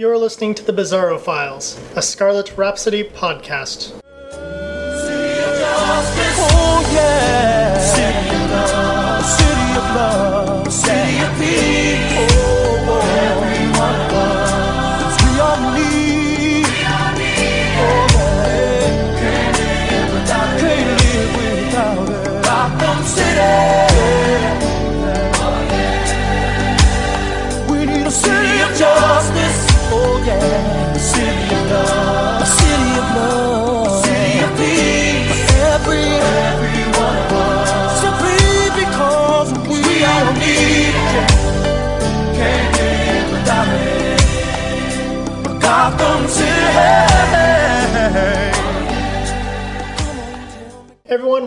You're listening to the Bizarro Files, a Scarlet Rhapsody podcast. Oh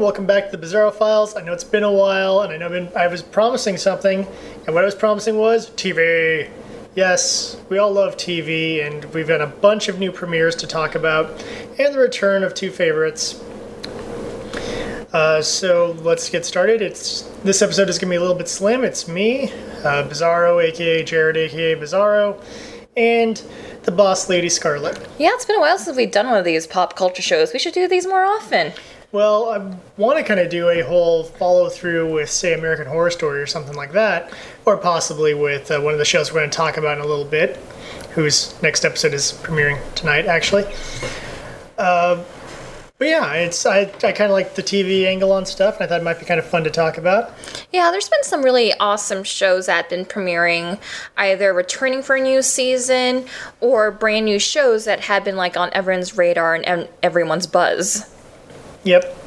welcome back to the Bizarro Files. I know it's been a while, and I know been, I was promising something, and what I was promising was TV. Yes, we all love TV, and we've got a bunch of new premieres to talk about, and the return of two favorites. Uh, so let's get started. It's this episode is gonna be a little bit slim. It's me, uh, Bizarro, aka Jared, aka Bizarro, and the boss lady Scarlet. Yeah, it's been a while since we've done one of these pop culture shows. We should do these more often. Well, I want to kind of do a whole follow through with, say, American Horror Story or something like that, or possibly with uh, one of the shows we're going to talk about in a little bit, whose next episode is premiering tonight, actually. Uh, but yeah, it's I, I kind of like the TV angle on stuff, and I thought it might be kind of fun to talk about. Yeah, there's been some really awesome shows that have been premiering, either returning for a new season or brand new shows that had been like on everyone's radar and ev- everyone's buzz. Yep.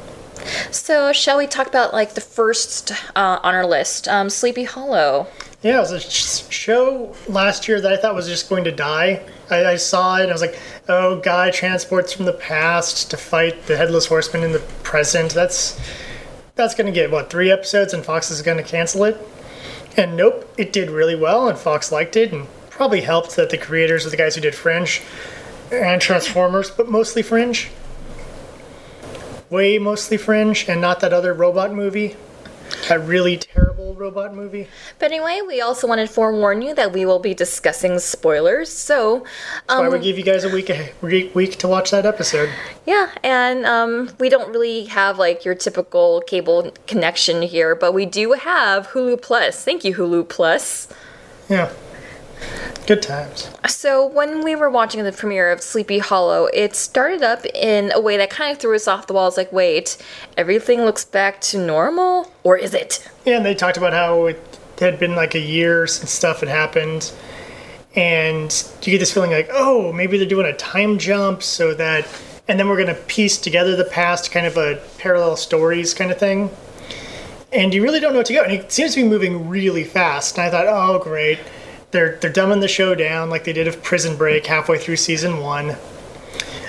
So, shall we talk about like the first uh, on our list, um, Sleepy Hollow? Yeah, it was a sh- show last year that I thought was just going to die. I, I saw it and I was like, oh, guy transports from the past to fight the headless horseman in the present. That's that's going to get what three episodes, and Fox is going to cancel it. And nope, it did really well, and Fox liked it, and probably helped that the creators are the guys who did Fringe and Transformers, but mostly Fringe. Way mostly Fringe, and not that other robot movie. That really terrible robot movie. But anyway, we also wanted to forewarn you that we will be discussing spoilers. So, That's why um, we give you guys a week a week week to watch that episode. Yeah, and um, we don't really have like your typical cable connection here, but we do have Hulu Plus. Thank you, Hulu Plus. Yeah. Good times. So when we were watching the premiere of Sleepy Hollow, it started up in a way that kind of threw us off the walls. Like, wait, everything looks back to normal, or is it? Yeah, and they talked about how it had been like a year since stuff had happened. And you get this feeling like, oh, maybe they're doing a time jump so that, and then we're going to piece together the past, kind of a parallel stories kind of thing. And you really don't know what to go. And it seems to be moving really fast. And I thought, oh, great. They're, they're dumbing the show down like they did of Prison Break halfway through season one.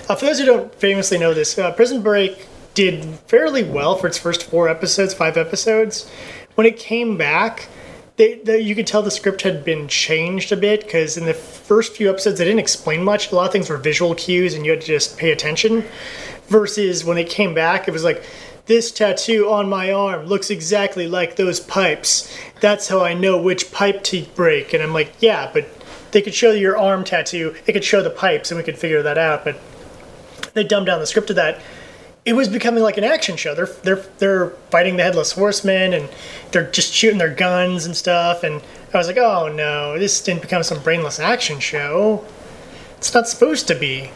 Uh, for those who don't famously know this, uh, Prison Break did fairly well for its first four episodes, five episodes. When it came back, they, the, you could tell the script had been changed a bit because in the first few episodes they didn't explain much. A lot of things were visual cues and you had to just pay attention. Versus when it came back, it was like, this tattoo on my arm looks exactly like those pipes. That's how I know which pipe to break. And I'm like, yeah, but they could show your arm tattoo, it could show the pipes, and we could figure that out. But they dumbed down the script of that. It was becoming like an action show. They're they're they're fighting the headless horseman, and they're just shooting their guns and stuff. And I was like, oh no, this didn't become some brainless action show. It's not supposed to be.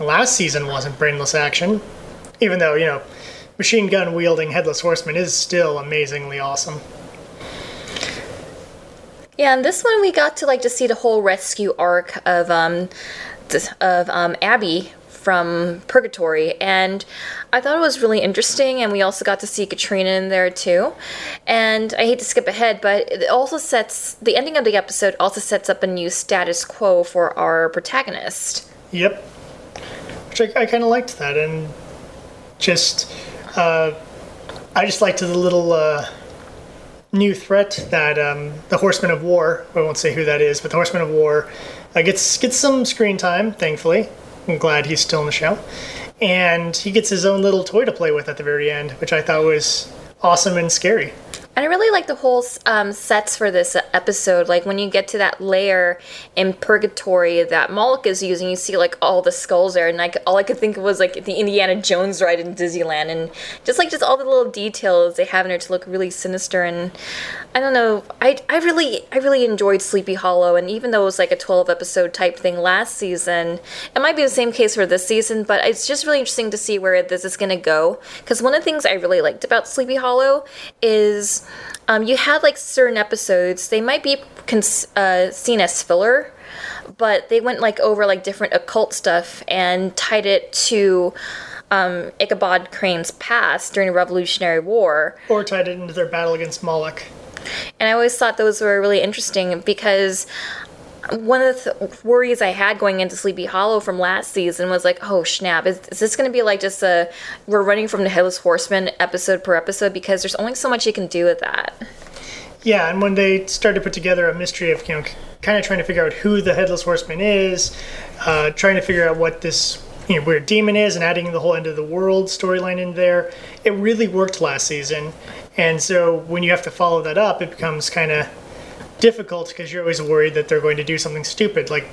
Last season wasn't brainless action, even though you know machine gun wielding headless horseman is still amazingly awesome. Yeah, and this one we got to like to see the whole rescue arc of um of um Abby from Purgatory, and I thought it was really interesting. And we also got to see Katrina in there too. And I hate to skip ahead, but it also sets the ending of the episode also sets up a new status quo for our protagonist. Yep. Which I, I kind of liked that, and just uh, I just liked the little uh, new threat that um, the Horseman of War. I won't say who that is, but the Horseman of War uh, gets gets some screen time. Thankfully, I'm glad he's still in the show, and he gets his own little toy to play with at the very end, which I thought was awesome and scary. And I really like the whole um, sets for this episode. Like when you get to that layer in Purgatory that Moloch is using, you see like all the skulls there, and like all I could think of was like the Indiana Jones ride in Disneyland, and just like just all the little details they have in there to look really sinister. And I don't know, I I really I really enjoyed Sleepy Hollow, and even though it was like a twelve episode type thing last season, it might be the same case for this season. But it's just really interesting to see where this is going to go. Because one of the things I really liked about Sleepy Hollow is um, you had like certain episodes they might be cons- uh, seen as filler but they went like over like different occult stuff and tied it to um, ichabod crane's past during the revolutionary war Or tied it into their battle against Moloch. and I always thought those were really interesting because one of the th- worries I had going into Sleepy Hollow from last season was like, oh snap, is, is this going to be like just a we're running from the Headless Horseman episode per episode because there's only so much you can do with that. Yeah, and when they started to put together a mystery of, you know, kind of trying to figure out who the Headless Horseman is, uh, trying to figure out what this you know, weird demon is, and adding the whole end of the world storyline in there, it really worked last season. And so when you have to follow that up, it becomes kind of difficult because you're always worried that they're going to do something stupid. Like,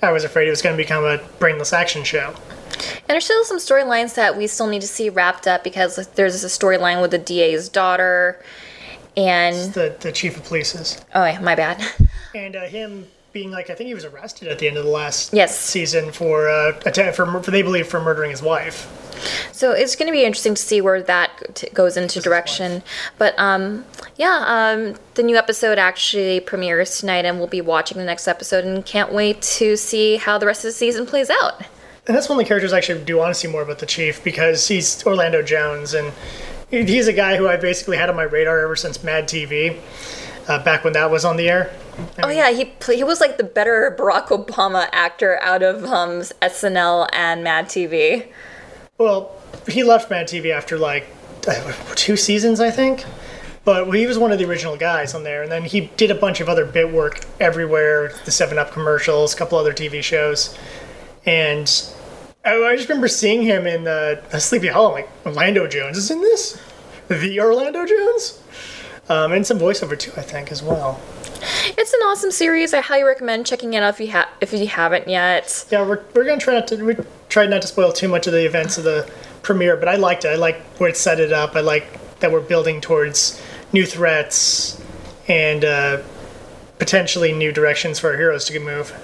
I was afraid it was going to become a brainless action show. And there's still some storylines that we still need to see wrapped up because there's a storyline with the DA's daughter, and The, the chief of police is. oh, yeah, my bad. And uh, him being like, I think he was arrested at the end of the last Yes. season for, uh, atta- for, for, they believe, for murdering his wife. So it's going to be interesting to see where that t- goes into direction. But um, yeah, um, the new episode actually premieres tonight, and we'll be watching the next episode, and can't wait to see how the rest of the season plays out. And that's one of the characters I actually do want to see more about the chief because he's Orlando Jones, and he's a guy who I basically had on my radar ever since Mad TV, uh, back when that was on the air. Oh yeah, he pl- he was like the better Barack Obama actor out of um, SNL and Mad TV. Well, he left Mad TV after like uh, two seasons, I think. But he was one of the original guys on there, and then he did a bunch of other bit work everywhere, the Seven Up commercials, a couple other TV shows, and I, I just remember seeing him in uh, Sleepy Hollow. Like Orlando Jones is in this, the Orlando Jones, um, and some voiceover too, I think, as well. It's an awesome series. I highly recommend checking it out if you ha- if you haven't yet. Yeah, we're, we're gonna try not to we tried not to spoil too much of the events of the premiere, but I liked it. I like where it set it up. I like that we're building towards new threats and uh, potentially new directions for our heroes to move.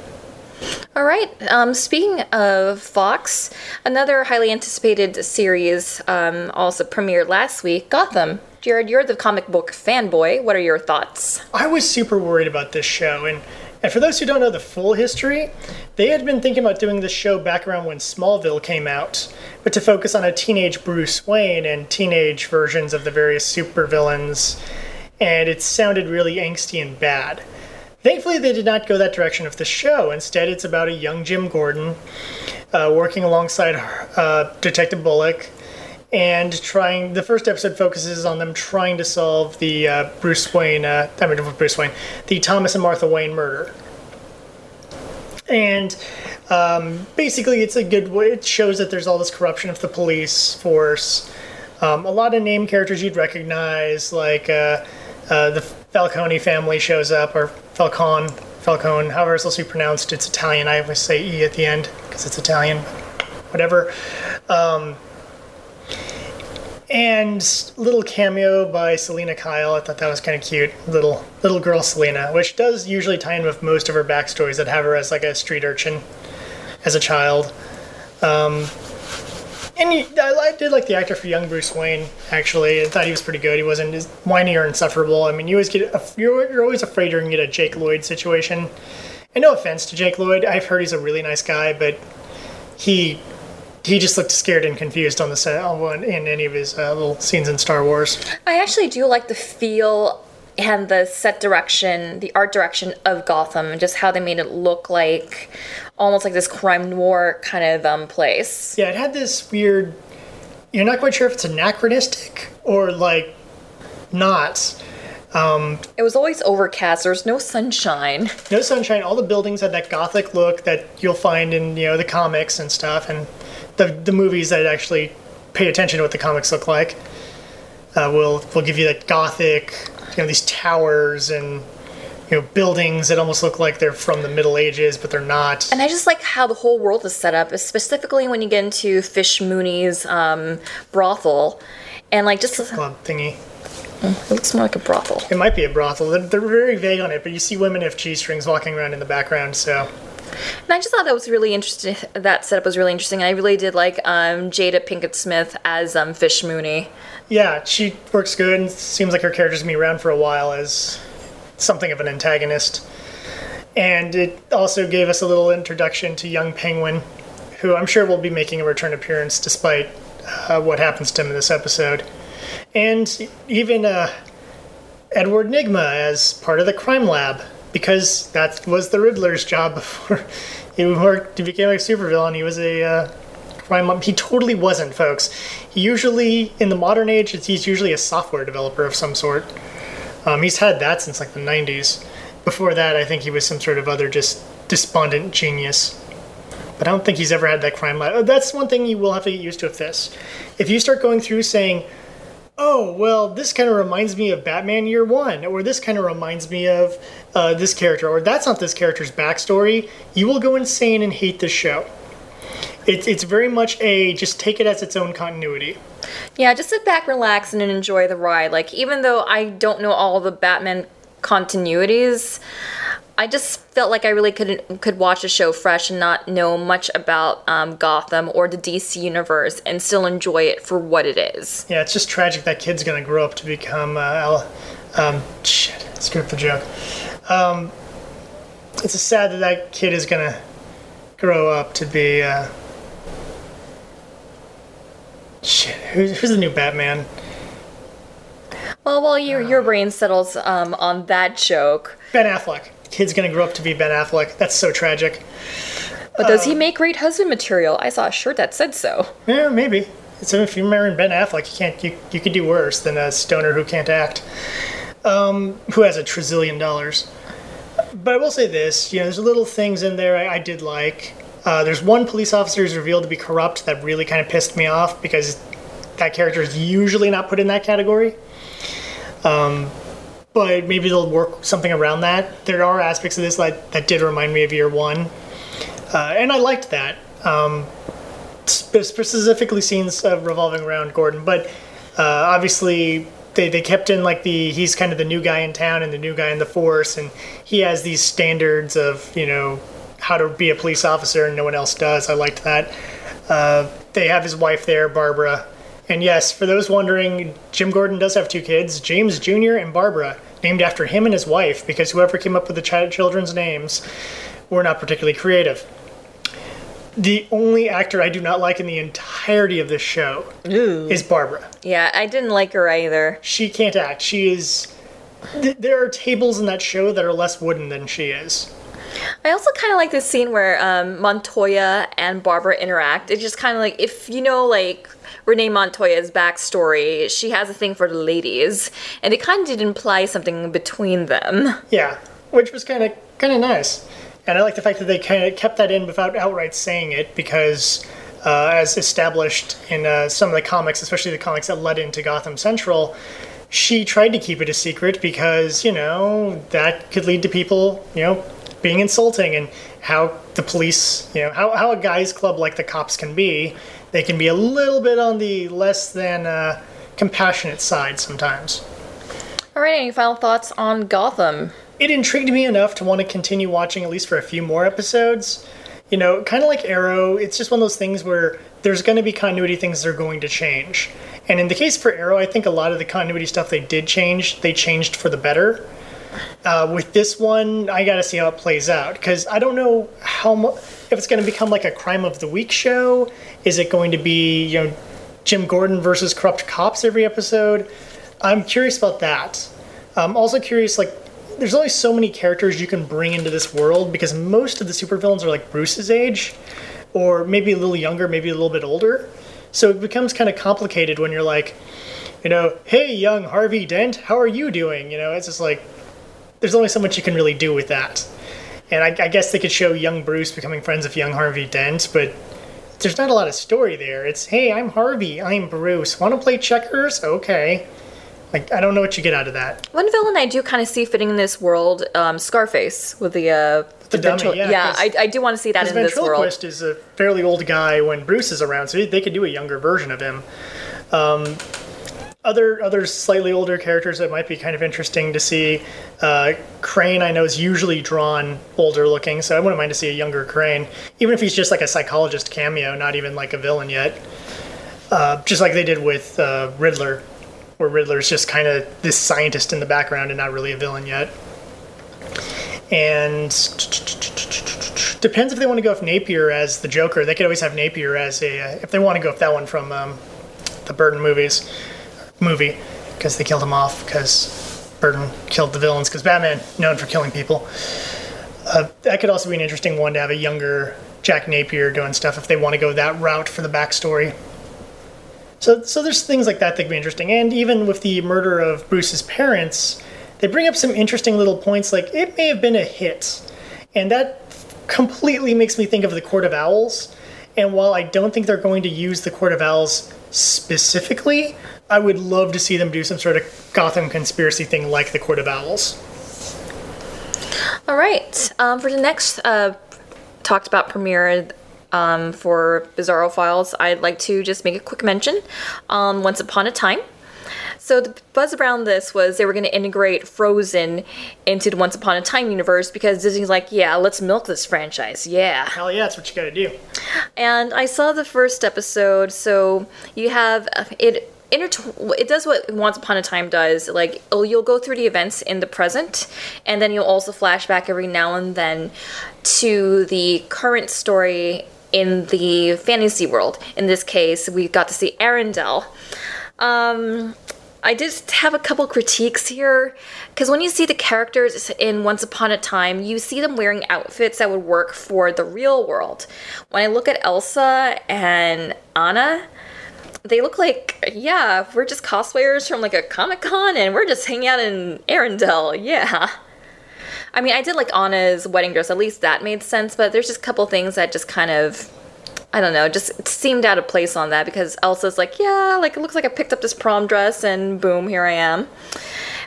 All right. Um, speaking of Fox, another highly anticipated series um, also premiered last week, Gotham. Jared, you're the comic book fanboy. What are your thoughts? I was super worried about this show, and and for those who don't know the full history, they had been thinking about doing this show back around when Smallville came out, but to focus on a teenage Bruce Wayne and teenage versions of the various supervillains, and it sounded really angsty and bad. Thankfully, they did not go that direction with the show. Instead, it's about a young Jim Gordon uh, working alongside uh, Detective Bullock and trying. The first episode focuses on them trying to solve the uh, Bruce Wayne. Uh, I mean, Bruce Wayne, the Thomas and Martha Wayne murder. And um, basically, it's a good way. It shows that there's all this corruption of the police force. Um, a lot of name characters you'd recognize, like uh, uh, the Falcone family shows up, or Falcone, Falcone, however it's supposed to be pronounced. It's Italian. I always say E at the end because it's Italian. Whatever. Um, and little cameo by Selina Kyle. I thought that was kind of cute. Little little girl Selina, which does usually tie in with most of her backstories that have her as like a street urchin as a child. Um, and I, I did like the actor for young Bruce Wayne. Actually, I thought he was pretty good. He wasn't as whiny or insufferable. I mean, you always get a, you're, you're always afraid you're gonna get a Jake Lloyd situation. And no offense to Jake Lloyd, I've heard he's a really nice guy, but he he just looked scared and confused on the set on- in any of his uh, little scenes in Star Wars. I actually do like the feel and the set direction, the art direction of Gotham, and just how they made it look like almost like this crime noir kind of um, place. Yeah, it had this weird. You're not quite sure if it's anachronistic or like not. It was always overcast. There was no sunshine. No sunshine. All the buildings had that gothic look that you'll find in you know the comics and stuff, and the the movies that actually pay attention to what the comics look like. Uh, will will give you that gothic you know these towers and you know buildings that almost look like they're from the Middle Ages, but they're not. And I just like how the whole world is set up, specifically when you get into Fish Mooney's um, brothel, and like just Club thingy. it looks more like a brothel. It might be a brothel. They're, they're very vague on it, but you see women with G strings walking around in the background. So And I just thought that was really interesting. That setup was really interesting. And I really did like um, Jada Pinkett Smith as um, Fish Mooney. yeah, she works good. and Seems like her character's gonna be around for a while as something of an antagonist. And it also gave us a little introduction to young Penguin, who I'm sure will be making a return appearance despite uh, what happens to him in this episode. And even uh, Edward Nygma as part of the crime lab, because that was the Riddler's job before he worked. He became a supervillain. He was a uh, crime. He totally wasn't, folks. He usually, in the modern age, he's usually a software developer of some sort. Um, he's had that since like the 90s. Before that, I think he was some sort of other just despondent genius. But I don't think he's ever had that crime lab. That's one thing you will have to get used to with this. If you start going through saying, oh, well, this kind of reminds me of Batman Year One, or this kind of reminds me of uh, this character, or that's not this character's backstory, you will go insane and hate this show. It, it's very much a just take it as its own continuity. Yeah, just sit back, relax, and enjoy the ride. Like, even though I don't know all the Batman continuities, I just felt like I really couldn't could watch a show fresh and not know much about um, Gotham or the DC universe and still enjoy it for what it is. Yeah, it's just tragic that kid's gonna grow up to become. Uh, Al- um, shit, screw up the joke. Um, it's a sad that that kid is gonna grow up to be. Uh, shit, who's, who's the new Batman? Well, while your your brain settles um, on that joke, Ben Affleck. Kid's gonna grow up to be Ben Affleck. That's so tragic. but does he make great husband material? I saw a shirt that said so. Yeah, maybe. So if you're marrying Ben Affleck, you can't. You, you could do worse than a stoner who can't act, um, who has a trillion dollars. But I will say this: you know, there's little things in there I, I did like. Uh, there's one police officer who's revealed to be corrupt that really kind of pissed me off because that character is usually not put in that category. Um, but maybe they'll work something around that. There are aspects of this that, that did remind me of Year One, uh, and I liked that. Um, specifically scenes uh, revolving around Gordon, but uh, obviously they, they kept in like the he's kind of the new guy in town and the new guy in the force, and he has these standards of you know how to be a police officer and no one else does. I liked that. Uh, they have his wife there, Barbara, and yes, for those wondering, Jim Gordon does have two kids, James Jr. and Barbara, named after him and his wife, because whoever came up with the children's names were not particularly creative the only actor I do not like in the entirety of this show is Barbara. Yeah, I didn't like her either. She can't act. She is. Th- there are tables in that show that are less wooden than she is. I also kind of like this scene where um, Montoya and Barbara interact. It's just kind of like if you know, like Renee Montoya's backstory, she has a thing for the ladies, and it kind of did imply something between them. Yeah, which was kind of kind of nice, and I like the fact that they kind of kept that in without outright saying it because. Uh, as established in uh, some of the comics, especially the comics that led into Gotham Central, she tried to keep it a secret because you know that could lead to people you know being insulting and how the police you know how, how a guys club like the cops can be they can be a little bit on the less than uh, compassionate side sometimes All right, any final thoughts on Gotham? it intrigued me enough to want to continue watching at least for a few more episodes. You know, kind of like Arrow, it's just one of those things where there's going to be continuity things that are going to change. And in the case for Arrow, I think a lot of the continuity stuff they did change, they changed for the better. Uh, with this one, I got to see how it plays out because I don't know how mu- if it's going to become like a crime of the week show. Is it going to be you know Jim Gordon versus corrupt cops every episode? I'm curious about that. I'm also curious like there's only so many characters you can bring into this world because most of the supervillains are like Bruce's age, or maybe a little younger, maybe a little bit older. So it becomes kind of complicated when you're like, you know, hey, young Harvey Dent, how are you doing? You know, it's just like there's only so much you can really do with that. And I, I guess they could show young Bruce becoming friends with young Harvey Dent, but there's not a lot of story there. It's, hey, I'm Harvey, I'm Bruce. Want to play checkers? Okay. Like I don't know what you get out of that. One villain I do kind of see fitting in this world, um, Scarface with the uh, The dummy, ventrilo- yeah, 'cause- I, I do want to see that in this world. The ventriloquist is a fairly old guy when Bruce is around, so they could do a younger version of him. Um, other other slightly older characters that might be kind of interesting to see. Uh, Crane, I know, is usually drawn older looking, so I wouldn't mind to see a younger Crane, even if he's just like a psychologist cameo, not even like a villain yet. Uh, just like they did with uh, Riddler, where Riddler's just kind of this scientist in the background and not really a villain yet. And depends if they want to go with Napier as the Joker. They could always have Napier as a uh, if they want to go with that one from um, the Burton movies movie because they killed him off because Burton killed the villains because Batman known for killing people. Uh, that could also be an interesting one to have a younger Jack Napier doing stuff if they want to go that route for the backstory. So, so there's things like that that could be interesting, and even with the murder of Bruce's parents, they bring up some interesting little points. Like it may have been a hit, and that completely makes me think of the Court of Owls. And while I don't think they're going to use the Court of Owls specifically, I would love to see them do some sort of Gotham conspiracy thing like the Court of Owls. All right. Um, for the next uh, talked about premiere um, for Bizarro Files, I'd like to just make a quick mention on Once Upon a Time. So the buzz around this was they were going to integrate Frozen into the Once Upon a Time universe because Disney's like, yeah, let's milk this franchise. Yeah. Hell yeah, that's what you gotta do. And I saw the first episode, so you have uh, it. Intertw- it does what Once Upon a Time does. Like oh, you'll go through the events in the present, and then you'll also flash back every now and then to the current story in the fantasy world. In this case, we got to see Arendelle. Um, I just have a couple critiques here because when you see the characters in Once Upon a Time, you see them wearing outfits that would work for the real world. When I look at Elsa and Anna, they look like, yeah, we're just cosplayers from like a Comic Con and we're just hanging out in Arendelle. Yeah. I mean, I did like Anna's wedding dress, at least that made sense, but there's just a couple things that just kind of I don't know, just seemed out of place on that because Elsa's like, yeah, like it looks like I picked up this prom dress and boom, here I am.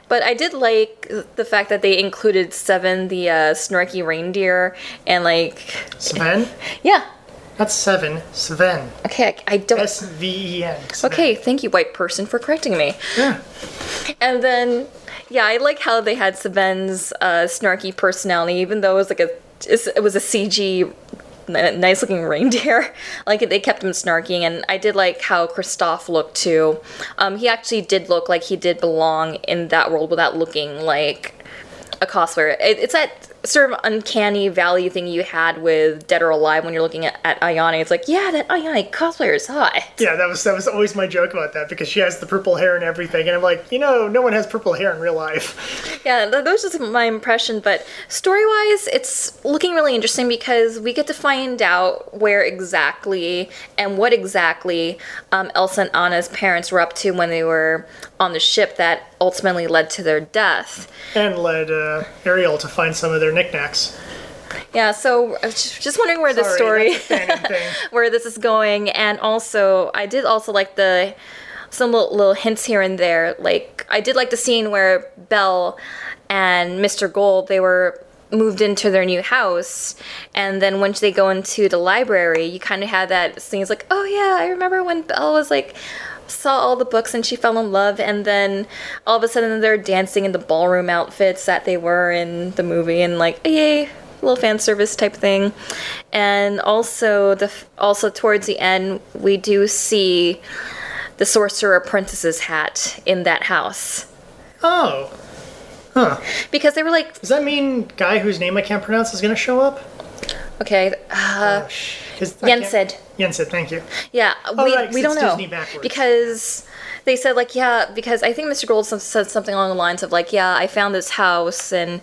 But I did like the fact that they included Seven, the uh, snarky reindeer, and like, Sven? yeah, That's seven. Sven. okay, I, I don't. S V E N. Sven. Okay, thank you, white person, for correcting me. Yeah. And then, yeah, I like how they had Sven's uh, snarky personality, even though it was like a it was a CG nice looking reindeer. like they kept him snarking, and I did like how Kristoff looked too. Um, he actually did look like he did belong in that world without looking like a cosplayer. It, it's that sort of uncanny valley thing you had with Dead or Alive when you're looking at, at Ayane. It's like, yeah, that Ayane cosplayer is hot. Yeah, that was that was always my joke about that because she has the purple hair and everything, and I'm like, you know, no one has purple hair in real life. Yeah, that, was just my impression. But story wise, it's looking really interesting because we get to find out where exactly and what exactly um, Elsa and Anna's parents were up to when they were on the ship that ultimately led to their death. And led uh, Ariel to find some of their knickknacks. Yeah, so just just wondering where Sorry, story. that's a canon thing. where this is going and also i did also like the some little, little hints here and there like i did like the scene where belle and mr gold they were moved into their new house and then once they go into the library you kind of have that scene it's like oh yeah i remember when belle was like saw all the books and she fell in love and then all of a sudden they're dancing in the ballroom outfits that they were in the movie and like yay little fan service type thing and also the also towards the end we do see the sorcerer apprentice's hat in that house Oh, Huh. because they were like does that mean guy whose name I can't pronounce is going to show up? Okay uh, Yensid. Yensid, thank you. yeah Oh, we, right, we don't know because they said like yeah because i think mr gold said something along the lines of like yeah i found this house and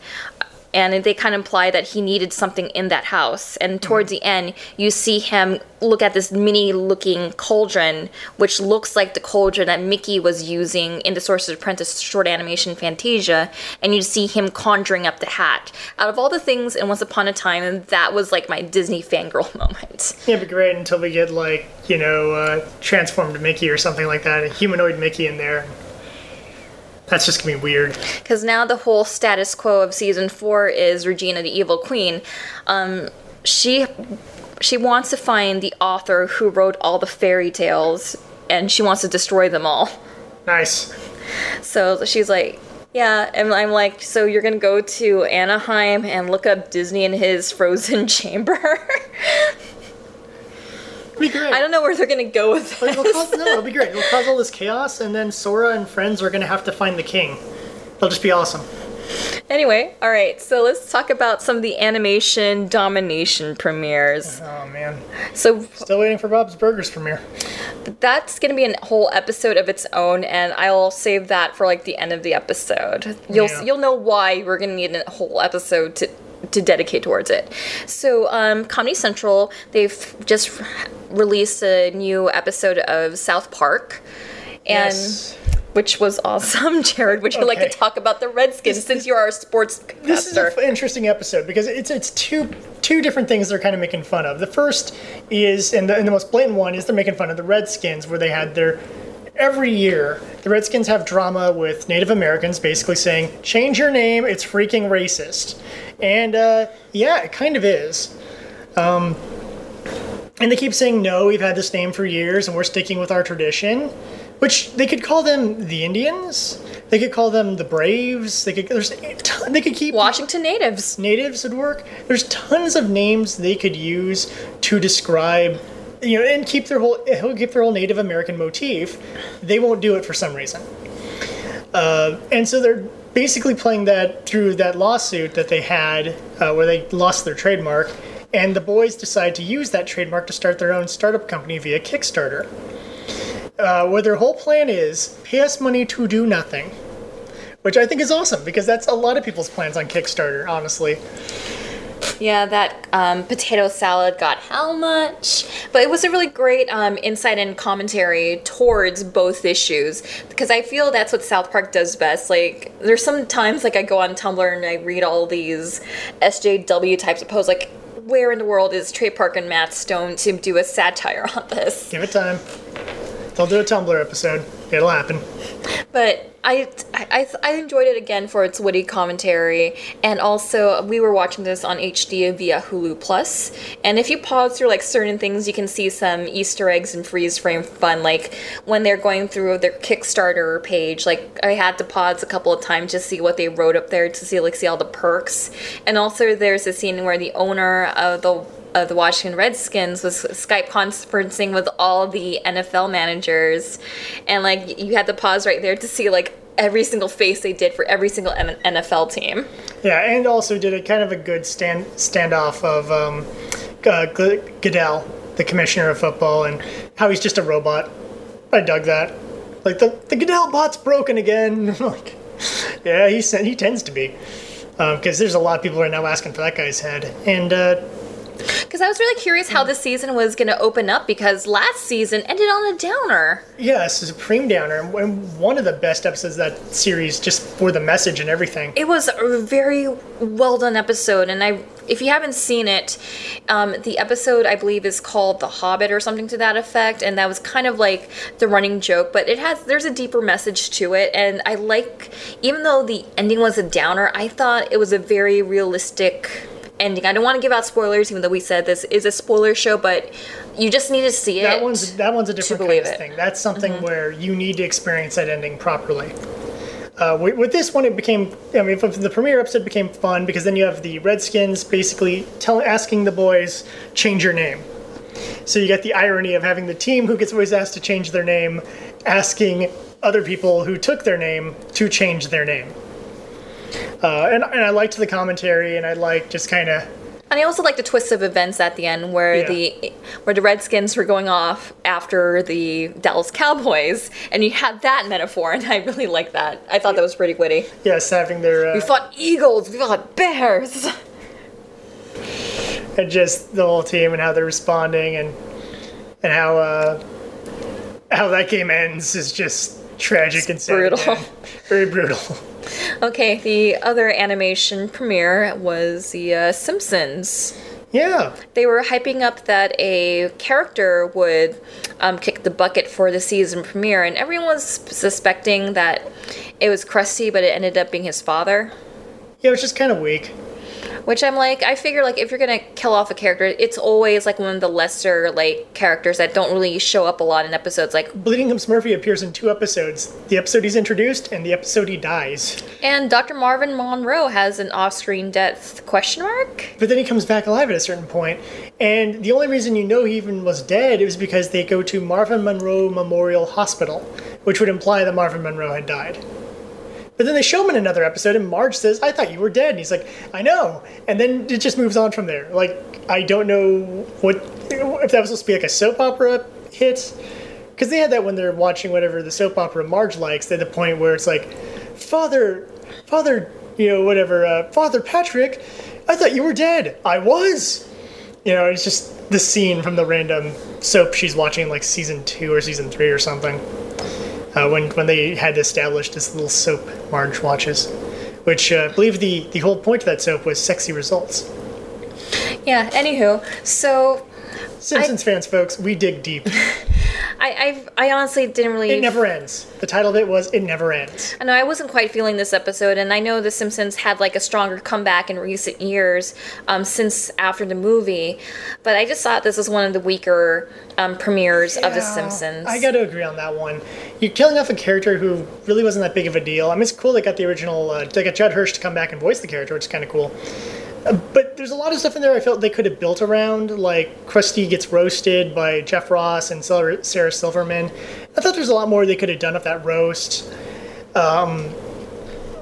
and they kind of imply that he needed something in that house. And towards the end you see him look at this mini looking cauldron which looks like the cauldron that mickey was using in the sorcerer's apprentice short animation fantasia. And you see him conjuring up the hat. Out of all the things in once upon a time and that was like my disney fangirl moment. It'd be great until we get like you know uh, transformed Mickey or something like that, a humanoid Mickey in there. That's just gonna be weird. Because now the whole status quo of season four is Regina, the evil queen. Um, she she wants to find the author who wrote all the fairy tales, and she wants to destroy them all. Nice. So she's like, yeah, and I'm like, so you're gonna go to Anaheim and look up Disney in his frozen chamber? Be great. I don't know where they're gonna go with But it'll cause, no, it'll be great. It'll cause all this chaos, and then Sora and friends are gonna have to find the king. It'll just be awesome. Anyway, all right, so let's talk about some of the animation domination premieres. Oh man, So still waiting for Bob's Burgers premiere. that's going to be a whole episode of its own and i'll save that for like the end of the episode you'll Yeah. you'll know why we're going to need a whole episode to to dedicate towards it. So um, comedy central they've just released a new episode of south park and Yes. which was awesome jared. Would you like to talk about the redskins since you are a sports This is an interesting episode because it's it's two two different things they're kind of making fun of. The first is, and the, and the most blatant one is they're making fun of the Redskins, where they had their every year the Redskins have drama with Native Americans, basically saying change your name, it's freaking racist, and uh, yeah, it kind of is. Um, and they keep saying no, we've had this name for years, and we're sticking with our tradition. Which they could call them the Indians. They could call them the Braves. They could. There's. ton- They could keep washington natives natives would work. There's tons of names they could use to describe, you know, and keep their whole keep their whole Native American motif. They won't do it for some reason, uh, and so they're basically playing that through that lawsuit that they had uh, where they lost their trademark, and the boys decide to use that trademark to start their own startup company via Kickstarter. Uh, where their whole plan is pay us money to do nothing which I think is awesome because that's a lot of people's plans on Kickstarter, honestly. Yeah, that um, potato salad got how much? But it was a really great um, insight and commentary towards both issues because I feel that's what South Park does best. Like, there's some times like I go on Tumblr and I read all these SJW types of posts, like, where in the world is Trey Parker and Matt Stone to do a satire on this? Give it time. They'll do a Tumblr episode. It'll happen. But I, I, I enjoyed it again for its witty commentary, and also we were watching this on HD via Hulu Plus. And if you pause through like certain things, you can see some Easter eggs and freeze frame fun. Like when they're going through their Kickstarter page, like I had to pause a couple of times to see what they wrote up there to see like see all the perks. And also there's a scene where the owner of the of the Washington Redskins was Skype conferencing with all the NFL managers, and like you had to pause right there to see like every single face they did for every single NFL team. Yeah, and also did a kind of a good stand standoff of um, uh, Goodell, the commissioner of football, and how he's just a robot. I dug that. Like the the Goodell bot's broken again. like, yeah, he he tends to be. Because there's a lot of people right now asking for that guy's head, and uh, Because I was really curious how this season was going to open up because last season ended on a downer. Yes, Supreme Downer, and one of the best episodes of that series, just for the message and everything. It was a very well done episode, and I, if you haven't seen it, um, the episode I believe is called The Hobbit or something to that effect, and that was kind of like the running joke. But it has there's a deeper message to it, and I like even though the ending was a downer, I thought it was a very realistic ending. I don't want to give out spoilers, even though we said this is a spoiler show, but you just need to see it. That one's that one's a different kind of it. Mm-hmm. thing. That's something where you need to experience that ending properly. Uh, with, this one, it became. I mean, the premiere episode became fun because then you have the Redskins basically tell, asking the boys change your name. So you get the irony of having the team who gets always asked to change their name, asking other people who took their name to change their name. Uh, and, and I liked the commentary, and I liked just kind of And I also like the twist of events at the end, where Yeah. the where the Redskins were going off after the Dallas Cowboys, and you had that metaphor, and I really like that. I thought that was pretty witty. yes, having their uh, We fought eagles, we fought bears. and just the whole team and how they're responding and and how uh, how that game ends is just tragic and sad. brutal. Very brutal. Okay, the other animation premiere was the uh, Simpsons. Yeah. They were hyping up that a character would um, kick the bucket for the season premiere, and everyone was suspecting that it was Krusty, but it ended up being his father. Yeah, it was just kind of weak. Which I'm like, I figure like if you're gonna kill off a character, it's always like one of the lesser like characters that don't really show up a lot in episodes. Like, Bleeding Gums Murphy appears in two episodes the episode he's introduced and the episode he dies. and Dr. Marvin Monroe has an off-screen death question mark. But then he comes back alive at a certain point, and the only reason you know he even was dead is because they go to Marvin Monroe Memorial Hospital, which would imply that Marvin Monroe had died. But then they show him in another episode, and Marge says, I thought you were dead. And he's like, I know. And then it just moves on from there. Like, I don't know what if that was supposed to be like a soap opera hit. Because they had that when they're watching whatever the soap opera Marge likes. They're the point where it's like, Father, Father, you know, whatever, uh, Father Patrick, I thought you were dead. I was. You know, it's just the scene from the random soap she's watching, like season two or season three or something uh, when when they had established this little soap Marge watches, which uh, I believe the the whole point of that soap was sexy results. Yeah. Anywho, so Simpsons fans, folks, we dig deep. I I, I honestly didn't really. It never ends. The title of it was "It Never Ends." I know I wasn't quite feeling this episode, and I know The Simpsons had like a stronger comeback in recent years um, since after the movie, but I just thought this was one of the weaker um, premieres of The Simpsons. I got to agree on that one. You're killing off a character who really wasn't that big of a deal. I mean, it's cool they got the original, uh, they got Judd Hirsch to come back and voice the character, which is kind of cool. Uh, But there's a lot of stuff in there I felt they could have built around, like Krusty gets roasted by Jeff Ross and Sarah Silverman. I thought there's a lot more they could have done with that roast. Um,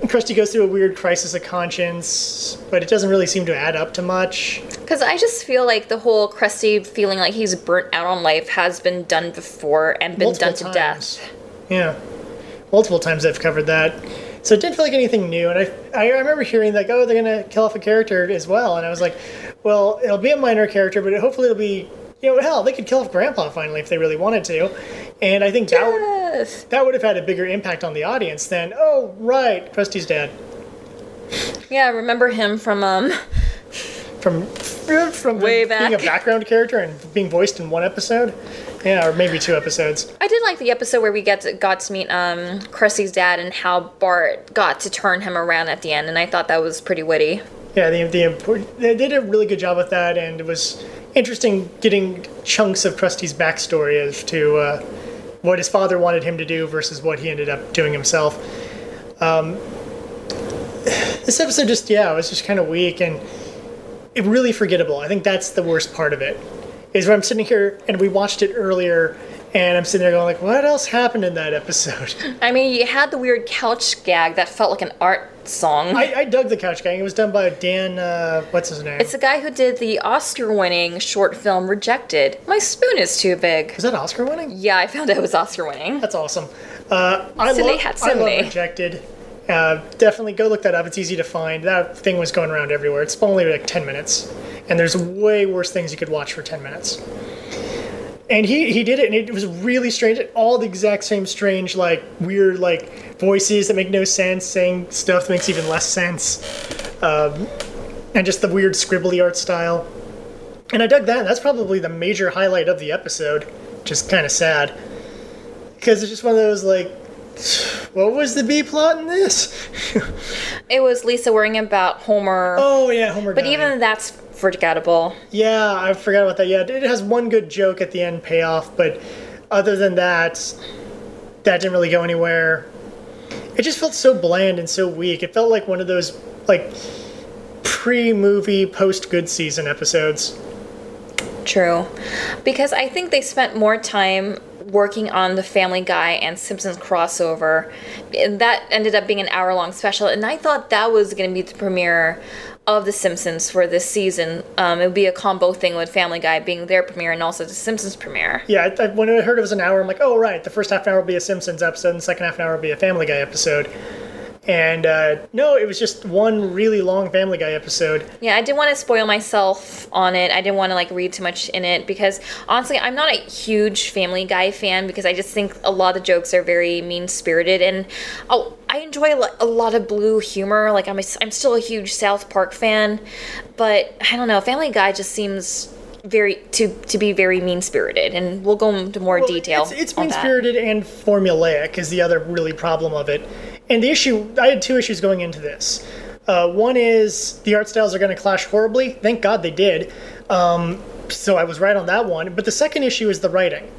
Krusty goes through a weird crisis of conscience, but it doesn't really seem to add up to much. Because I just feel like the whole Krusty feeling like he's burnt out on life has been done before and been multiple done to death. Yeah, multiple times I've covered that. So it didn't feel like anything new, and I I remember hearing like, oh, they're gonna kill off a character as well, and I was like, well, it'll be a minor character, but hopefully it'll be, you know, hell, they could kill off Grandpa finally if they really wanted to, and I think that would, Yes. that would have had a bigger impact on the audience than, oh, right, Krusty's dad. Yeah, I remember him from um from from Way being a background character and being voiced in one episode, yeah, or maybe two episodes. I did like the episode where we get to, got to meet um Krusty's dad and how Bart got to turn him around at the end, and I thought that was pretty witty. Yeah, the, the important, they did a really good job with that, and it was interesting getting chunks of Krusty's backstory as to uh, what his father wanted him to do versus what he ended up doing himself. Um, this episode just, yeah, it was just kind of weak and it really forgettable. I think that's the worst part of it, is where I'm sitting here and we watched it earlier, and I'm sitting there going like, what else happened in that episode? I mean, you had the weird couch gag that felt like an art song. I, I dug the couch gag. It was done by Dan, uh, what's his name? it's the guy who did the Oscar-winning short film Rejected. My spoon is too big. was that Oscar winning? Yeah, I found out it was Oscar-winning. That's awesome. Uh, I, love, I love Rejected. Uh, definitely go look that up. It's easy to find. That thing was going around everywhere. It's only like 10 minutes. And there's way worse things you could watch for 10 minutes. And he, he did it, and it was really strange. All the exact same strange, like, weird, like, voices that make no sense, saying stuff that makes even less sense. Um, and just the weird scribbly art style. And I dug that. That's probably the major highlight of the episode, Just kind of sad because it's just one of those like what was the b plot in this It was Lisa worrying about Homer, oh yeah homer but dying. even that's forgettable. yeah i forgot about that yeah it has one good joke at the end payoff but other than that that didn't really go anywhere it just felt so bland and so weak it felt like one of those like pre-movie post-good season episodes True. Because I think they spent more time working on the Family Guy and Simpsons crossover. And that ended up being an hour long special. And I thought that was going to be the premiere of The Simpsons for this season. Um, it would be a combo thing with Family Guy being their premiere and also The Simpsons premiere. yeah I, I, when i heard it was an hour i'm like oh right the first half an hour will be a simpsons episode and the second half an hour will be a family guy episode And uh, no, it was just one really long Family Guy episode. Yeah, I didn't want to spoil myself on it. I didn't want to like read too much in it because honestly, I'm not a huge Family Guy fan because I just think a lot of the jokes are very mean spirited and oh, I enjoy a lot of blue humor. Like I'm a, I'm still a huge South Park fan, but I don't know. Family Guy just seems very to to be very mean spirited, and we'll go into more Well, detail. It's, it's mean spirited and formulaic is the other really problem of it. And the issue, I had two issues going into this. Uh, one is the art styles are going to clash horribly. Thank God they did. Um, so I was right on that one. But the second issue is the writing.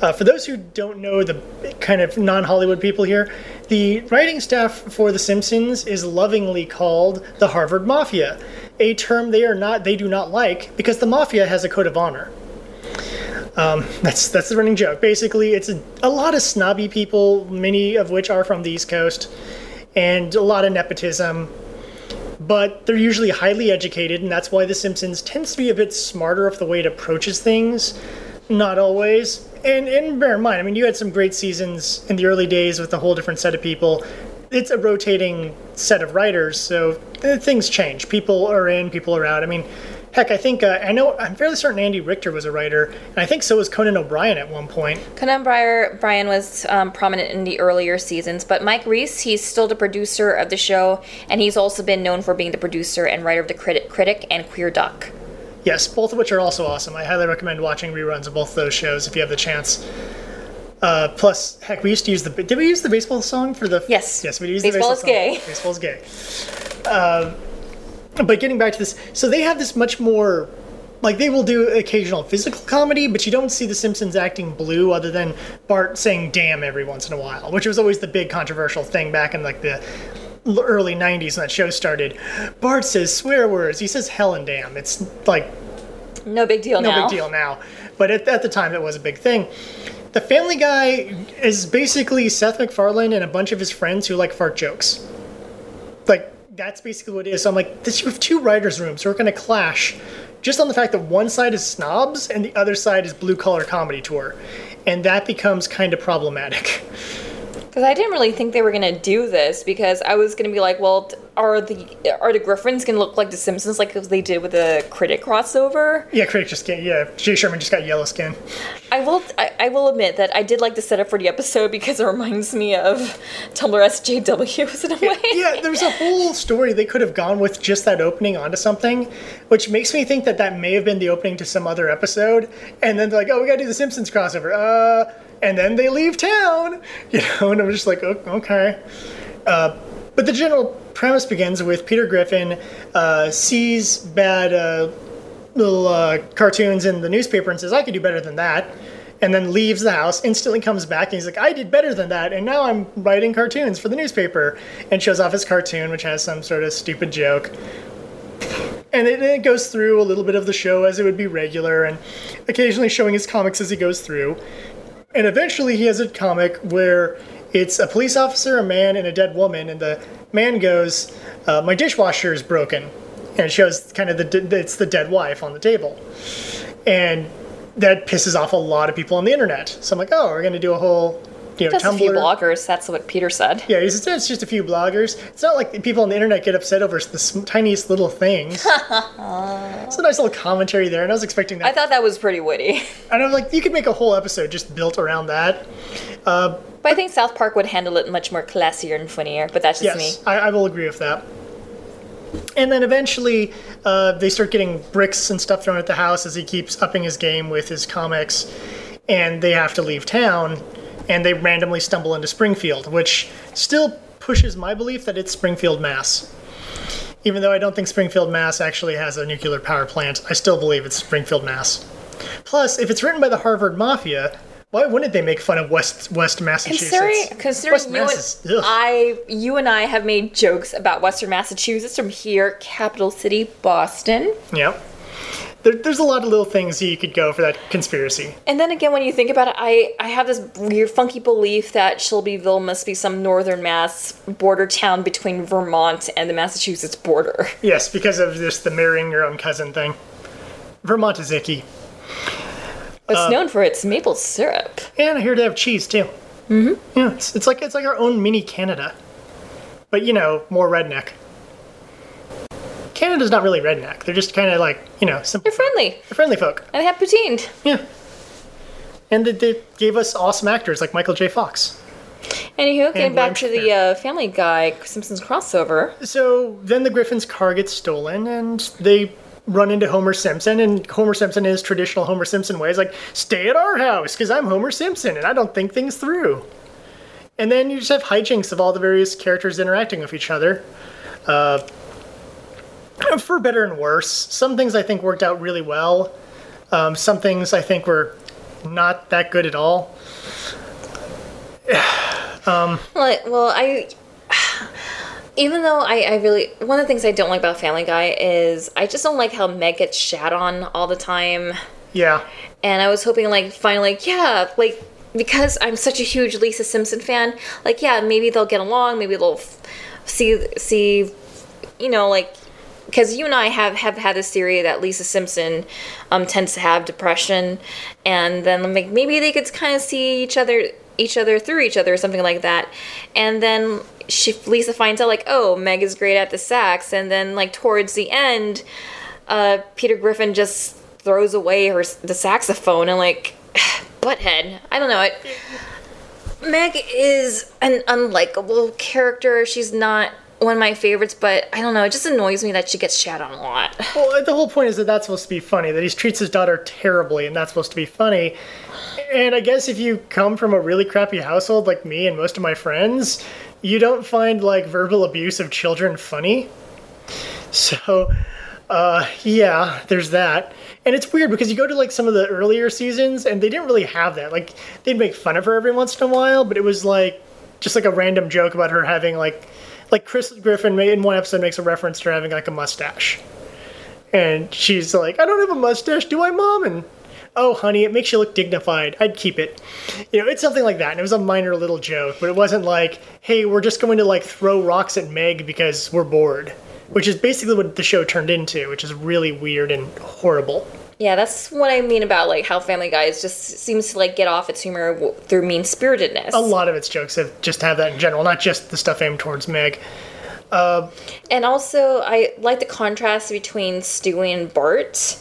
Uh, for those who don't know the kind of non Hollywood people here, the writing staff for The Simpsons is lovingly called the Harvard Mafia, a term they are not they do not like because the mafia has a code of honor. Um, that's that's the running joke. Basically, it's a, a lot of snobby people, many of which are from the East Coast, and a lot of nepotism. But they're usually highly educated, and that's why The Simpsons tends to be a bit smarter of the way it approaches things. Not always. And, and bear in mind, I mean, you had some great seasons in the early days with a whole different set of people. It's a rotating set of writers, so uh, things change. People are in, people are out. I mean, heck, I think, uh, I know, I'm fairly certain Andy Richter was a writer, and I think so was Conan O'Brien at one point. Conan O'Brien was um, prominent in the earlier seasons, but Mike Reiss, he's still the producer of the show, and he's also been known for being the producer and writer of The Critic, Critic and Queer Duck. Yes, both of which are also awesome. I highly recommend watching reruns of both those shows if you have the chance. Uh, plus, heck, we used to use the. Did we use the baseball song for the? Yes. Yes, we used Baseball the baseball is song. gay. Baseball is gay. Uh, but getting back to this, so they have this much more. Like they will do occasional physical comedy, but you don't see the Simpsons acting blue other than Bart saying "damn" every once in a while, which was always the big controversial thing back in like the early '90s when that show started. Bart says swear words. He says "hell" and "damn." It's like No big deal no now. big deal now. But at, at the time, it was a big thing. The Family Guy is basically Seth MacFarlane and a bunch of his friends who like fart jokes. Like, that's basically what it is. So I'm like, this, you have two writers' rooms who are going to clash just on the fact that one side is snobs and the other side is blue collar comedy tour. And that becomes kind of problematic. Because I didn't really think they were gonna do this because I was gonna be like, well, t- are the are the Griffins gonna look like the Simpsons like they did with the Critic crossover? Yeah, Critic just get, yeah, Jay Sherman just got yellow skin. I will I, I will admit that I did like the setup for the episode because it reminds me of Tumblr SJWs in a way. yeah, there's a whole story they could have gone with just that opening onto something, which makes me think that that may have been the opening to some other episode. And then they're like, oh, we gotta do the Simpsons crossover. Uh, and then they leave town, you know, and I'm just like, "Oh, okay. Uh, but the general premise begins with Peter Griffin uh, sees bad uh, little uh, cartoons in the newspaper and says, I could do better than that. And then leaves the house, instantly comes back, and he's like, I did better than that, and now I'm writing cartoons for the newspaper. And shows off his cartoon, which has some sort of stupid joke. And it, it goes through a little bit of the show as it would be regular, and occasionally showing his comics as he goes through. And eventually he has a comic where it's a police officer, a man, and a dead woman, and the man goes, uh, "My dishwasher is broken," and it shows kind of the it's the dead wife on the table, and that pisses off a lot of people on the internet. So I'm like, oh, we're gonna do a whole, you know, Just Tumblr. a few bloggers. That's what Peter said. Yeah, it's, it's just a few bloggers. It's not like people on the internet get upset over the tiniest little things. it's a nice little commentary there, and I was expecting that. I thought that was pretty witty. and I was like, you could make a whole episode just built around that. But I think South Park would handle it much more classier and funnier. But that's just Yes, me. I, I will agree with that. And then eventually, uh, they start getting bricks and stuff thrown at the house as he keeps upping his game with his comics, and they have to leave town, and they randomly stumble into Springfield, which still pushes my belief that it's Springfield, Mass. Even though I don't think Springfield, Mass actually has a nuclear power plant, I still believe it's Springfield, Mass. Plus, if it's written by the Harvard Mafia, why wouldn't they make fun of West West Massachusetts? Considering, considering West you, Mass and. I, you and I have made jokes about Western Massachusetts from here, capital city, Boston. Yeah. There, there's a lot of little things you could go for that conspiracy. And then again, when you think about it, I, I have this weird, funky belief that Shelbyville must be some northern Mass border town between Vermont and the Massachusetts border. Yes, because of this the marrying your own cousin thing. Vermont is icky. It's Uh, known for its maple syrup. And I hear they have cheese too. Mm-hmm. Yeah, it's, it's like it's like our own mini Canada. but you know, more redneck. Canada's not really redneck. They're just kind of like you know, simple. They're friendly. They're friendly folk. And they have poutine. Yeah. And they, they gave us awesome actors like Michael J. Fox. Anywho, getting And back to the uh, Family Guy Simpsons crossover. So then the Griffin's car gets stolen, and they run into Homer Simpson, and Homer Simpson is traditional Homer Simpson ways, like stay at our house because I'm Homer Simpson and I don't think things through. And then you just have hijinks of all the various characters interacting with each other. Uh, for better and worse. Some things I think worked out really well. Um, some things I think were not that good at all. Like, well, I. Even though I, I really. One of the things I don't like about Family Guy is I just don't like how Meg gets shat on all the time. Yeah. And I was hoping, like, finally, like, yeah, like, because I'm such a huge Lisa Simpson fan, like, yeah, maybe they'll get along, maybe they'll f- see, see, you know, like, because you and I have, have had this theory that Lisa Simpson um, tends to have depression, and then like maybe they could kind of see each other each other through each other or something like that, and then she Lisa finds out like oh Meg is great at the sax, and then like towards the end, uh, Peter Griffin just throws away her the saxophone and like butthead. I don't know it. Meg is an unlikable character. She's not one of my favorites, but I don't know. It just annoys me that she gets shat on a lot. Well, the whole point is that that's supposed to be funny, that he treats his daughter terribly, and that's supposed to be funny. And I guess if you come from a really crappy household like me and most of my friends, you don't find like verbal abuse of children funny. So, uh, yeah, there's that. And it's weird because you go to like some of the earlier seasons and they didn't really have that. Like, they'd make fun of her every once in a while, but it was like just like a random joke about her having like, like Chris Griffin in one episode makes a reference to her having like a mustache. And she's like, I don't have a mustache, do I, mom? And oh, honey, it makes you look dignified. I'd keep it. You know, it's something like that. And it was a minor little joke, but it wasn't like, hey, we're just going to like throw rocks at Meg because we're bored, which is basically what the show turned into, which is really weird and horrible. Yeah, that's what I mean about like how Family Guy is just seems to like get off its humor w- through mean spiritedness. A lot of its jokes have just have that in general, not just the stuff aimed towards Meg. Uh, and also, I like the contrast between Stewie and Bart.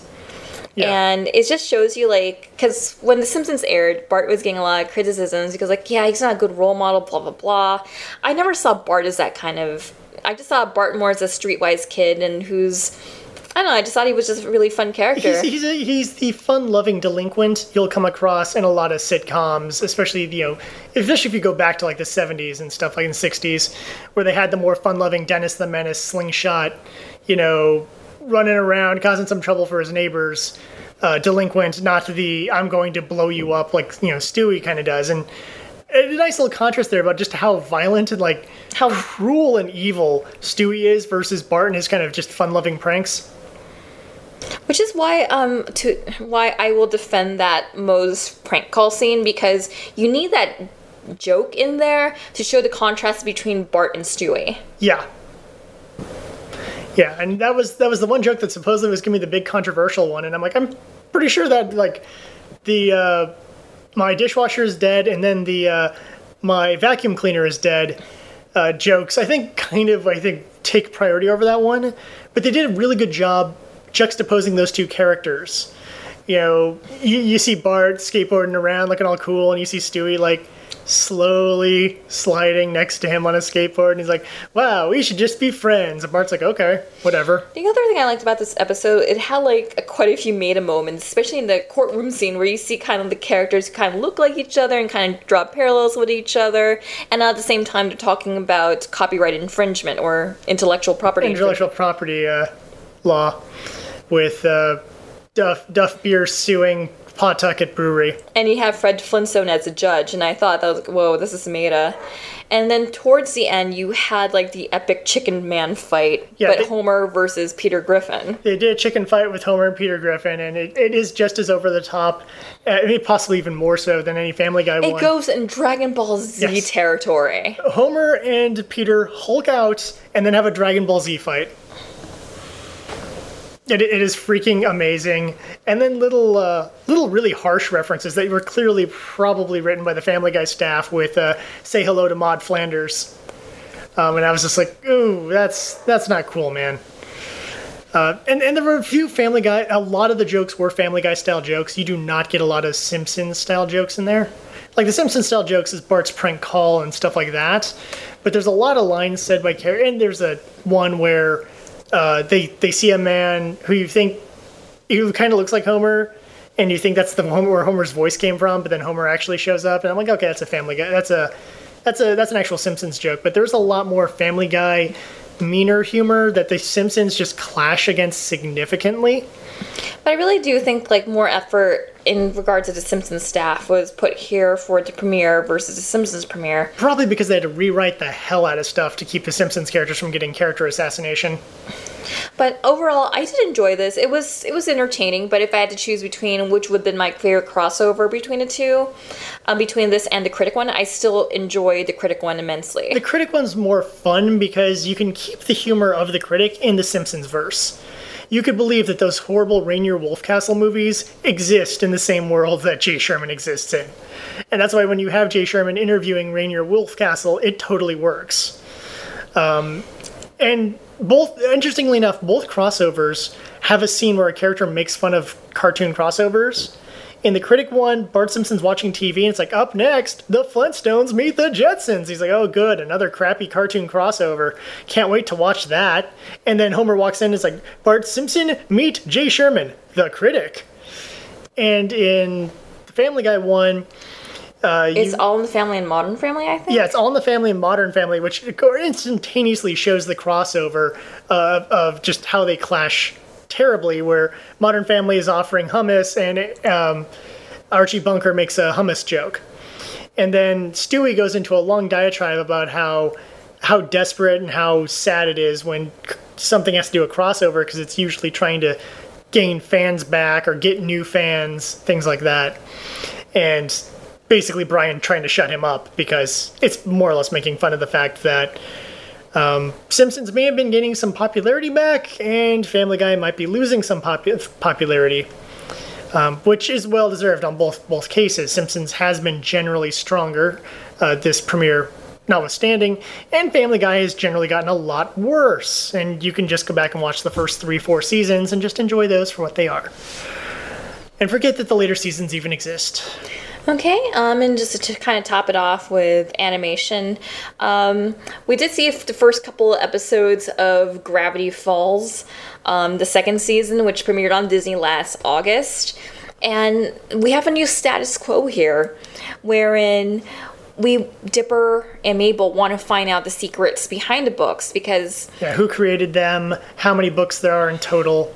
Yeah. And it just shows you, like, because when The Simpsons aired, Bart was getting a lot of criticisms because, like, yeah, he's not a good role model, blah, blah, blah. I never saw Bart as that kind of. I just saw Bart more as a streetwise kid and who's. I don't know, I just thought he was just a really fun character. He's, he's, a, he's the fun-loving delinquent you'll come across in a lot of sitcoms, especially you know, especially if you go back to like the '70s and stuff like in the '60s, where they had the more fun-loving Dennis the Menace, slingshot, you know, running around causing some trouble for his neighbors, uh, delinquent, not the I'm going to blow you up like you know Stewie kind of does, and a nice little contrast there about just how violent and like how cruel and evil Stewie is versus Bart and his kind of just fun-loving pranks. Which is why um to why I will defend that Moe's prank call scene because you need that joke in there to show the contrast between Bart and Stewie. Yeah. Yeah, and that was that was the one joke that supposedly was gonna be the big controversial one, and I'm like, I'm pretty sure that like the uh, my dishwasher is dead, and then the uh, my vacuum cleaner is dead uh, jokes. I think kind of I think take priority over that one, but they did a really good job juxtaposing those two characters. You know, you, you see Bart skateboarding around looking all cool, and you see Stewie like slowly sliding next to him on a skateboard, and he's like, "Wow, we should just be friends." And Bart's like, "Okay, whatever." The other thing I liked about this episode, it had like a, quite a few meta moments, especially in the courtroom scene where you see kind of the characters who kind of look like each other and kind of draw parallels with each other, and at the same time they're talking about copyright infringement or intellectual property. Intellectual property uh, law with uh, Duff Duff Beer suing Pawtucket Brewery. and you have Fred Flintstone as a judge, and I thought that was like, whoa, this is meta. And then towards the end, you had like the epic chicken man fight, Yeah, but they- Homer versus Peter Griffin. They did a chicken fight with Homer and Peter Griffin, and it, it is just as over the top, uh, I mean, possibly even more so than any Family Guy It one. goes in Dragon Ball Z Yes. territory. Homer and Peter Hulk out and then have a Dragon Ball Z fight. It, it is freaking amazing, and then little, uh, little really harsh references that were clearly probably written by the Family Guy staff with uh, "Say hello to Maude Flanders," um, and I was just like, ooh, that's that's not cool, man. Uh, and and there were a few Family Guy. A lot of the jokes were Family Guy style jokes. You do not get a lot of Simpsons style jokes in there. Like the Simpsons style jokes is Bart's prank call and stuff like that. But there's a lot of lines said by character. And there's a one where uh, they they see a man who you think who kind of looks like Homer, and you think that's the one where Homer's voice came from. But then Homer actually shows up, and I'm like, okay, that's a Family Guy. That's a that's a that's an actual Simpsons joke. But there's a lot more Family Guy meaner humor that the Simpsons just clash against significantly. But I really do think like more effort in regards to the Simpsons staff was put here for the premiere versus the Simpsons premiere. Probably because they had to rewrite the hell out of stuff to keep the Simpsons characters from getting character assassination. But overall, I did enjoy this. It was it was entertaining. But if I had to choose between which would have been my favorite crossover between the two, um, between this and the critic one, I still enjoyed the critic one immensely. The critic one's more fun because you can keep the humor of the critic in the Simpsons verse. You could believe that those horrible Rainier Wolfcastle movies exist in the same world that Jay Sherman exists in. And that's why when you have Jay Sherman interviewing Rainier Wolfcastle, it totally works. Um, and both, interestingly enough, both crossovers have a scene where a character makes fun of cartoon crossovers. In the critic one, Bart Simpson's watching TV and it's like, up next, the Flintstones meet the Jetsons. He's like, oh, good, another crappy cartoon crossover. Can't wait to watch that. And then Homer walks in and is like, Bart Simpson, meet Jay Sherman, the critic. And in the Family Guy one, uh, you, it's all in the family and Modern Family, I think. yeah, it's all in the family and modern family, which instantaneously shows the crossover uh, of just how they clash terribly. Where Modern Family is offering hummus, and um, Archie Bunker makes a hummus joke, and then Stewie goes into a long diatribe about how how desperate and how sad it is when something has to do a crossover because it's usually trying to gain fans back or get new fans, things like that, and basically Brian trying to shut him up because it's more or less making fun of the fact that um, Simpsons may have been gaining some popularity back, and Family Guy might be losing some popu- popularity, um, which is well deserved on both both cases. Simpsons has been generally stronger uh, this premiere notwithstanding, and Family Guy has generally gotten a lot worse. And you can just go back and watch the first three, four seasons and just enjoy those for what they are. And forget that the later seasons even exist. Okay, um, and just to kind of top it off with animation, um, we did see the first couple episodes of Gravity Falls, um, the second season, which premiered on Disney last August. And we have a new status quo here, wherein we, Dipper and Mabel, want to find out the secrets behind the books because Yeah, who created them? How many books there are in total?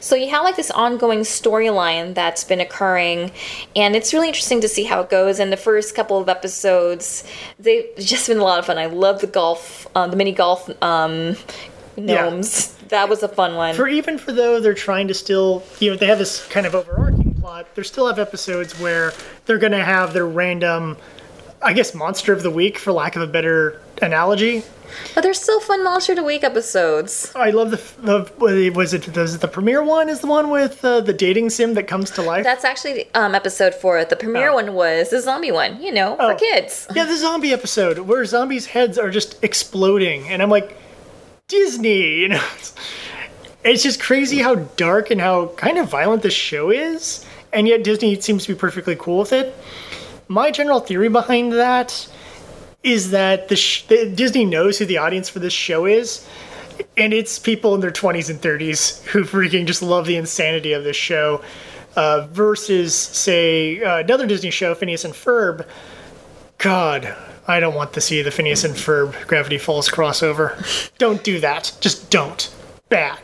So you have like this ongoing storyline that's been occurring, and it's really interesting to see how it goes. And the first couple of episodes, they've just been a lot of fun. I love the golf, uh, the mini golf um, gnomes. That was a fun one. For even for though they're trying to still, you know, they have this kind of overarching plot. They still have episodes where they're going to have their random, I guess, monster of the week, for lack of a better analogy. but they're still fun Monster of the Week episodes. I love the, the was it was it the premiere one is the one with uh, the dating sim that comes to life. That's actually um, episode four. The premiere Oh. one was the zombie one, you know, for Oh. kids. Yeah, the zombie episode where zombies' heads are just exploding, and I'm like, Disney, you know. It's, it's just crazy how dark and how kind of violent this show is, and yet Disney seems to be perfectly cool with it. My general theory behind that is that the, sh- that Disney knows who the audience for this show is, and it's people in their 20s and 30s who freaking just love the insanity of this show. Uh, versus, say, uh, another Disney show, Phineas and Ferb, God, I don't want to see the Phineas and Ferb Gravity Falls crossover. don't do that. Just don't. Bad.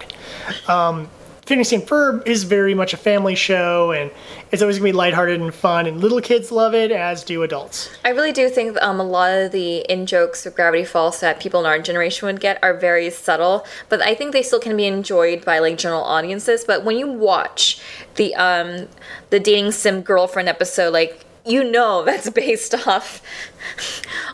Um, Phineas and Ferb is very much a family show, and it's always gonna be lighthearted and fun, and little kids love it, as do adults. I really do think um, a lot of the in jokes of Gravity Falls that people in our generation would get are very subtle, but I think they still can be enjoyed by like general audiences. But when you watch the um, the dating sim girlfriend episode, like you know that's based off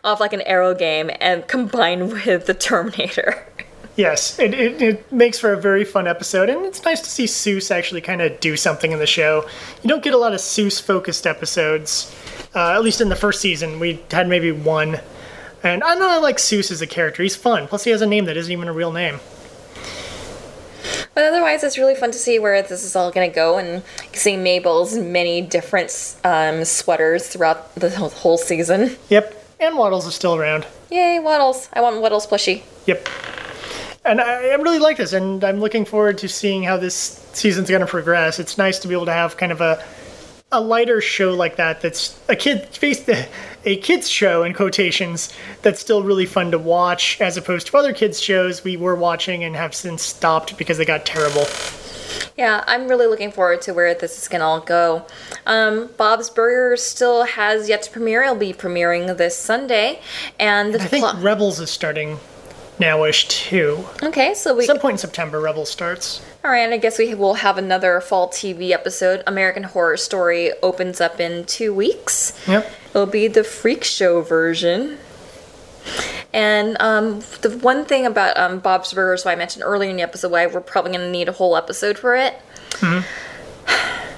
off like an Arrow game and combined with the Terminator. Yes, it, it, it makes for a very fun episode, and it's nice to see Soos actually kind of do something in the show. You don't get a lot of Soos focused episodes, uh, at least in the first season. We had maybe one. And I know I like Soos as a character. He's fun. Plus, he has a name that isn't even a real name. But otherwise, it's really fun to see where this is all going to go and see Mabel's many different um, sweaters throughout the whole- whole season. Yep. And Waddles is still around. Yay, Waddles! I want Waddles plushie. Yep. And I, I really like this, and I'm looking forward to seeing how this season's going to progress. It's nice to be able to have kind of a a lighter show like that. That's a kid face a kids show in quotations that's still really fun to watch, as opposed to other kids shows we were watching and have since stopped because they got terrible. Yeah, I'm really looking forward to where this is going to all go. Um, Bob's Burgers still has yet to premiere. It'll be premiering this Sunday, and the I think pl- Rebels is starting nowish too. okay, so we Some point in September, Rebels starts. All right, and I guess we will have another fall TV episode. American Horror Story opens up in two weeks. Yep. It'll be the Freak Show version. And um, the one thing about um, Bob's Burgers, what I mentioned earlier in the episode, why we're probably going to need a whole episode for it.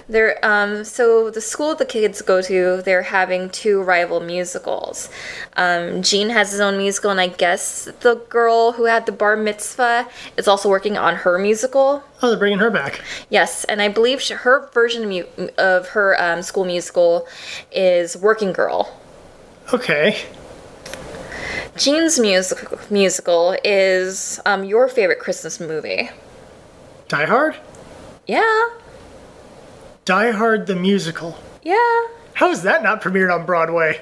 They're um, so the school the kids go to, they're having two rival musicals. Um, Gene has his own musical, and I guess the girl who had the bar mitzvah is also working on her musical. Oh, they're bringing her back. Yes, and I believe she, her version of, mu- of her um, school musical is Working Girl. Okay. Gene's music- musical is um, your favorite Christmas movie. Die Hard? Yeah, Die Hard the musical. yeah. How is that not premiered on Broadway?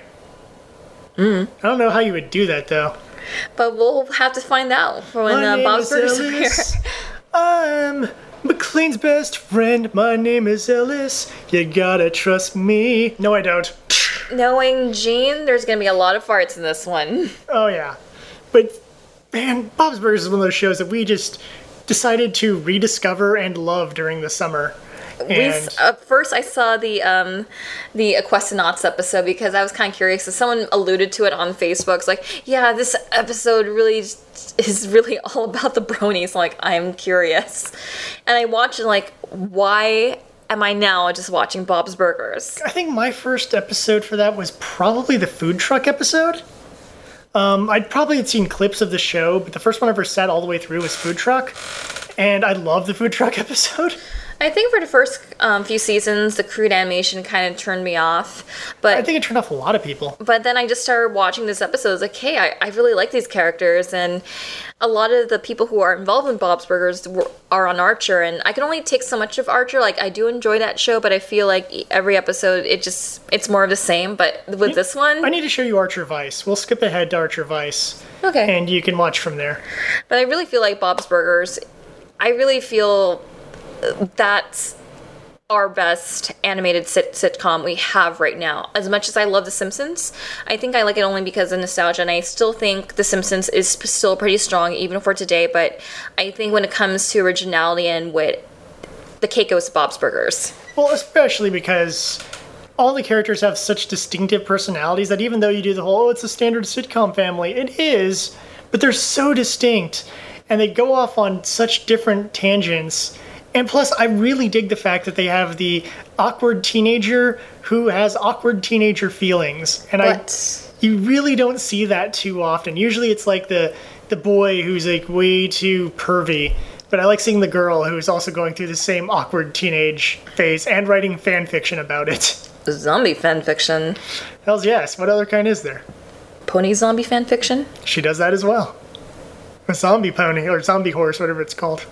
Hmm. I don't know how you would do that though. But we'll have to find out for when My uh, Bob's Burgers appear. I'm McClane's best friend. My name is Ellis. You gotta trust me. No, I don't. Knowing Gene, there's gonna be a lot of farts in this one. Oh yeah, but man, Bob's Burgers is one of those shows that we just decided to rediscover and love during the summer. We, And s- uh, first, I saw the um, the Equestranauts episode because I was kind of curious. So someone alluded to it on Facebook. It's like, yeah, this episode really is really all about the bronies. Like, I'm curious, and I watched and like, why am I now just watching Bob's Burgers? I think my first episode for that was probably the food truck episode. Um, I'd probably had seen clips of the show, but the first one I ever sat all the way through was food truck, and I love the food truck episode. I think for the first um, few seasons, the crude animation kind of turned me off, but I think it turned off a lot of people. but then I just started watching this episode. I was like, hey, I, I really like these characters, and a lot of the people who are involved in Bob's Burgers were, are on Archer, and I can only take so much of Archer. Like, I do enjoy that show, but I feel like every episode, it just it's more of the same. But with this one, I need to show you Archer Vice. We'll skip ahead to Archer Vice, okay, and you can watch from there. but I really feel like Bob's Burgers. I really feel that's our best animated sit- sitcom we have right now. As much as I love The Simpsons, I think I like it only because of nostalgia, and I still think The Simpsons is still pretty strong even for today. But I think when it comes to originality and wit, the cake goes to Bob's Burgers. Well, especially because all the characters have such distinctive personalities that even though you do the whole, oh, it's a standard sitcom family, it is, but they're so distinct and they go off on such different tangents. And plus, I really dig the fact that they have the awkward teenager who has awkward teenager feelings. And I you really don't see that too often. Usually it's like the the boy who's like way too pervy. But I like seeing the girl who's also going through the same awkward teenage phase and writing fan fiction about it. zombie fan fiction, Hells yes. What other kind is there? pony zombie fan fiction. She does that as well. A zombie pony or zombie horse, whatever it's called.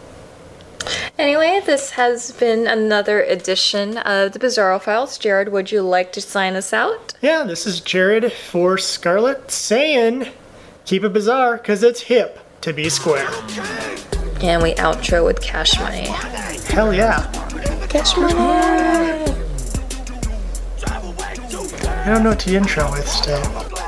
Anyway, this has been another edition of the Bizarro Files. Jared, would you like to sign us out? Yeah, this is Jared for Scarlet saying, keep it bizarre because it's hip to be square. And we outro with cash money. Hell yeah. Cash money. I don't know what to intro with still.